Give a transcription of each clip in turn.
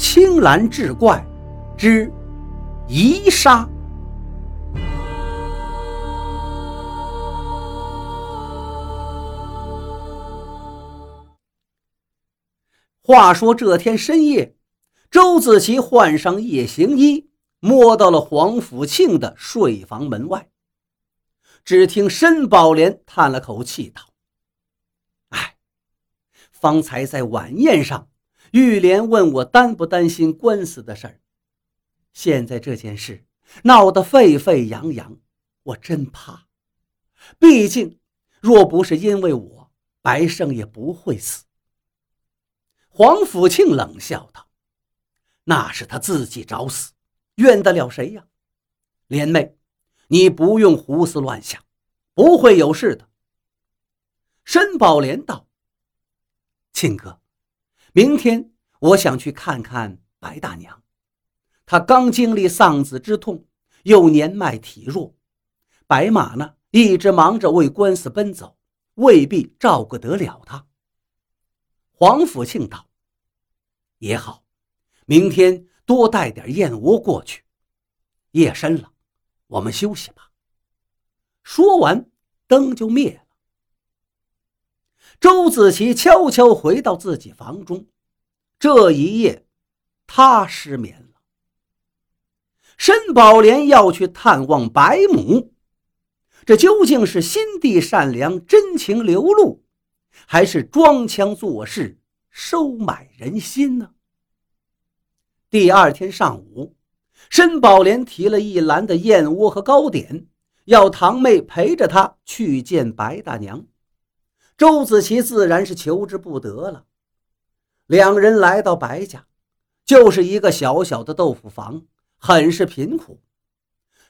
青蓝志怪之遗沙。话说这天深夜，周子琪换上夜行衣，摸到了黄甫庆的睡房门外。只听申宝莲叹了口气道：“哎，方才在晚宴上，玉莲问我担不担心官司的事儿。现在这件事闹得沸沸扬扬，我真怕。毕竟，若不是因为我，白胜也不会死。”黄甫庆冷笑道：“那是他自己找死，怨得了谁呀？莲妹，你不用胡思乱想，不会有事的。”申宝莲道：“庆哥，明天我想去看看白大娘，她刚经历丧子之痛，又年迈体弱，白马呢一直忙着为官司奔走，未必照顾得了她。”黄甫庆道。也好，明天多带点燕窝过去。夜深了，我们休息吧。说完，灯就灭了。周子琪悄悄回到自己房中，这一夜，他失眠了。申宝莲要去探望白母，这究竟是心地善良、真情流露，还是装腔作势？收买人心呢。第二天上午，申宝莲提了一篮的燕窝和糕点，要堂妹陪着她去见白大娘。周子琪自然是求之不得了。两人来到白家，就是一个小小的豆腐房，很是贫苦。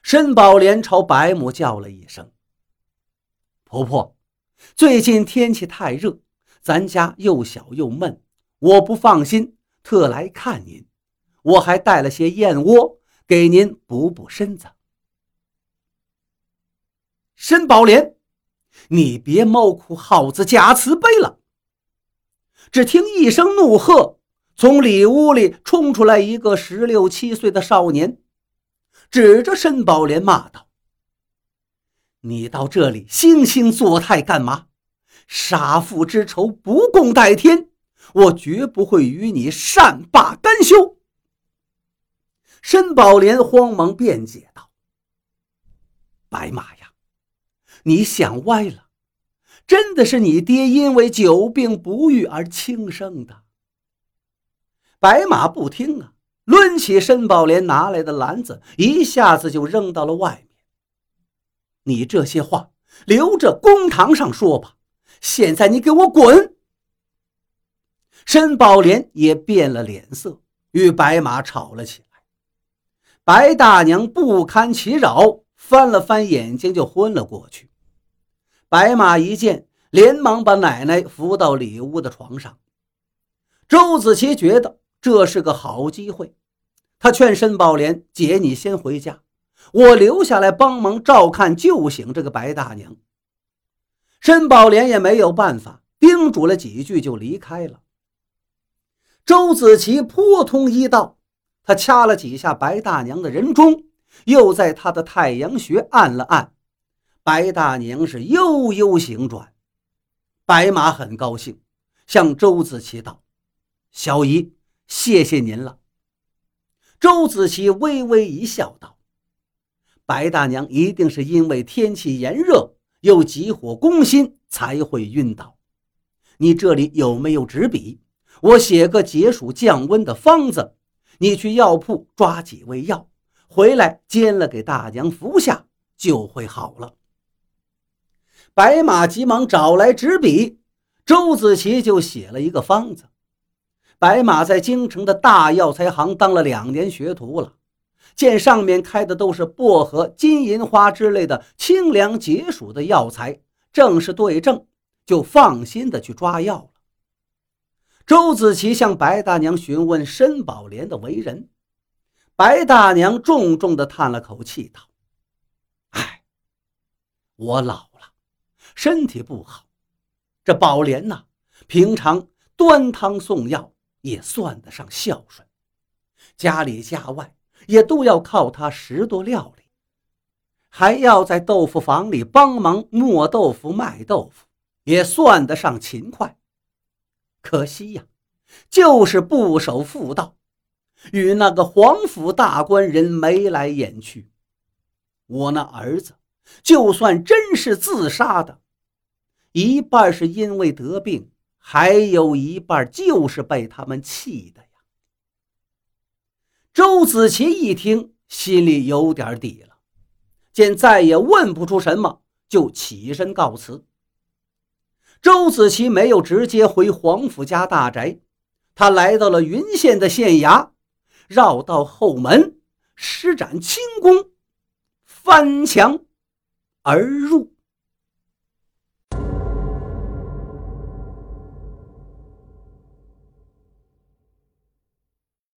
申宝莲朝白母叫了一声：“婆婆，最近天气太热。”咱家又小又闷，我不放心，特来看您。我还带了些燕窝给您补补身子。申宝莲，你别猫哭耗子假慈悲了！只听一声怒喝，从里屋里冲出来一个十六七岁的少年，指着申宝莲骂道：“你到这里惺惺作态干嘛？”杀父之仇不共戴天，我绝不会与你善罢甘休。申宝莲慌忙辩解道：“白马呀，你想歪了，真的是你爹因为久病不愈而轻生的。”白马不听啊，抡起申宝莲拿来的篮子，一下子就扔到了外面。你这些话留着公堂上说吧。现在你给我滚！申宝莲也变了脸色，与白马吵了起来。白大娘不堪其扰，翻了翻眼睛就昏了过去。白马一见，连忙把奶奶扶到里屋的床上。周子琪觉得这是个好机会，他劝申宝莲：“姐，你先回家，我留下来帮忙照看救醒这个白大娘。”申宝莲也没有办法，叮嘱了几句就离开了。周子琪扑通一道，他掐了几下白大娘的人中，又在她的太阳穴按了按，白大娘是悠悠醒转。白马很高兴，向周子琪道：“小姨，谢谢您了。”周子琪微微一笑，道：“白大娘一定是因为天气炎热。”又急火攻心，才会晕倒。你这里有没有纸笔？我写个解暑降温的方子，你去药铺抓几味药，回来煎了给大娘服下，就会好了。白马急忙找来纸笔，周子琪就写了一个方子。白马在京城的大药材行当了两年学徒了。见上面开的都是薄荷、金银花之类的清凉解暑的药材，正是对症，就放心的去抓药了。周子琪向白大娘询问申宝莲的为人，白大娘重重的叹了口气，道：“哎，我老，身体不好。这宝莲呐，平常端汤送药，也算得上孝顺。家里家外也都要靠他拾掇料理，还要在豆腐坊里帮忙磨豆腐、卖豆腐，也算得上勤快。可惜呀，就是不守妇道，与那个皇府大官人眉来眼去。我那儿子就算真是自杀的，一半是因为得病，还有一半就是被他们气的呀。周子琪一听，心里有点底了，见再也问不出什么，就起身告辞。周子琪没有直接回皇甫家大宅，他来到了云县的县衙，绕到后门，施展轻功，翻墙而入。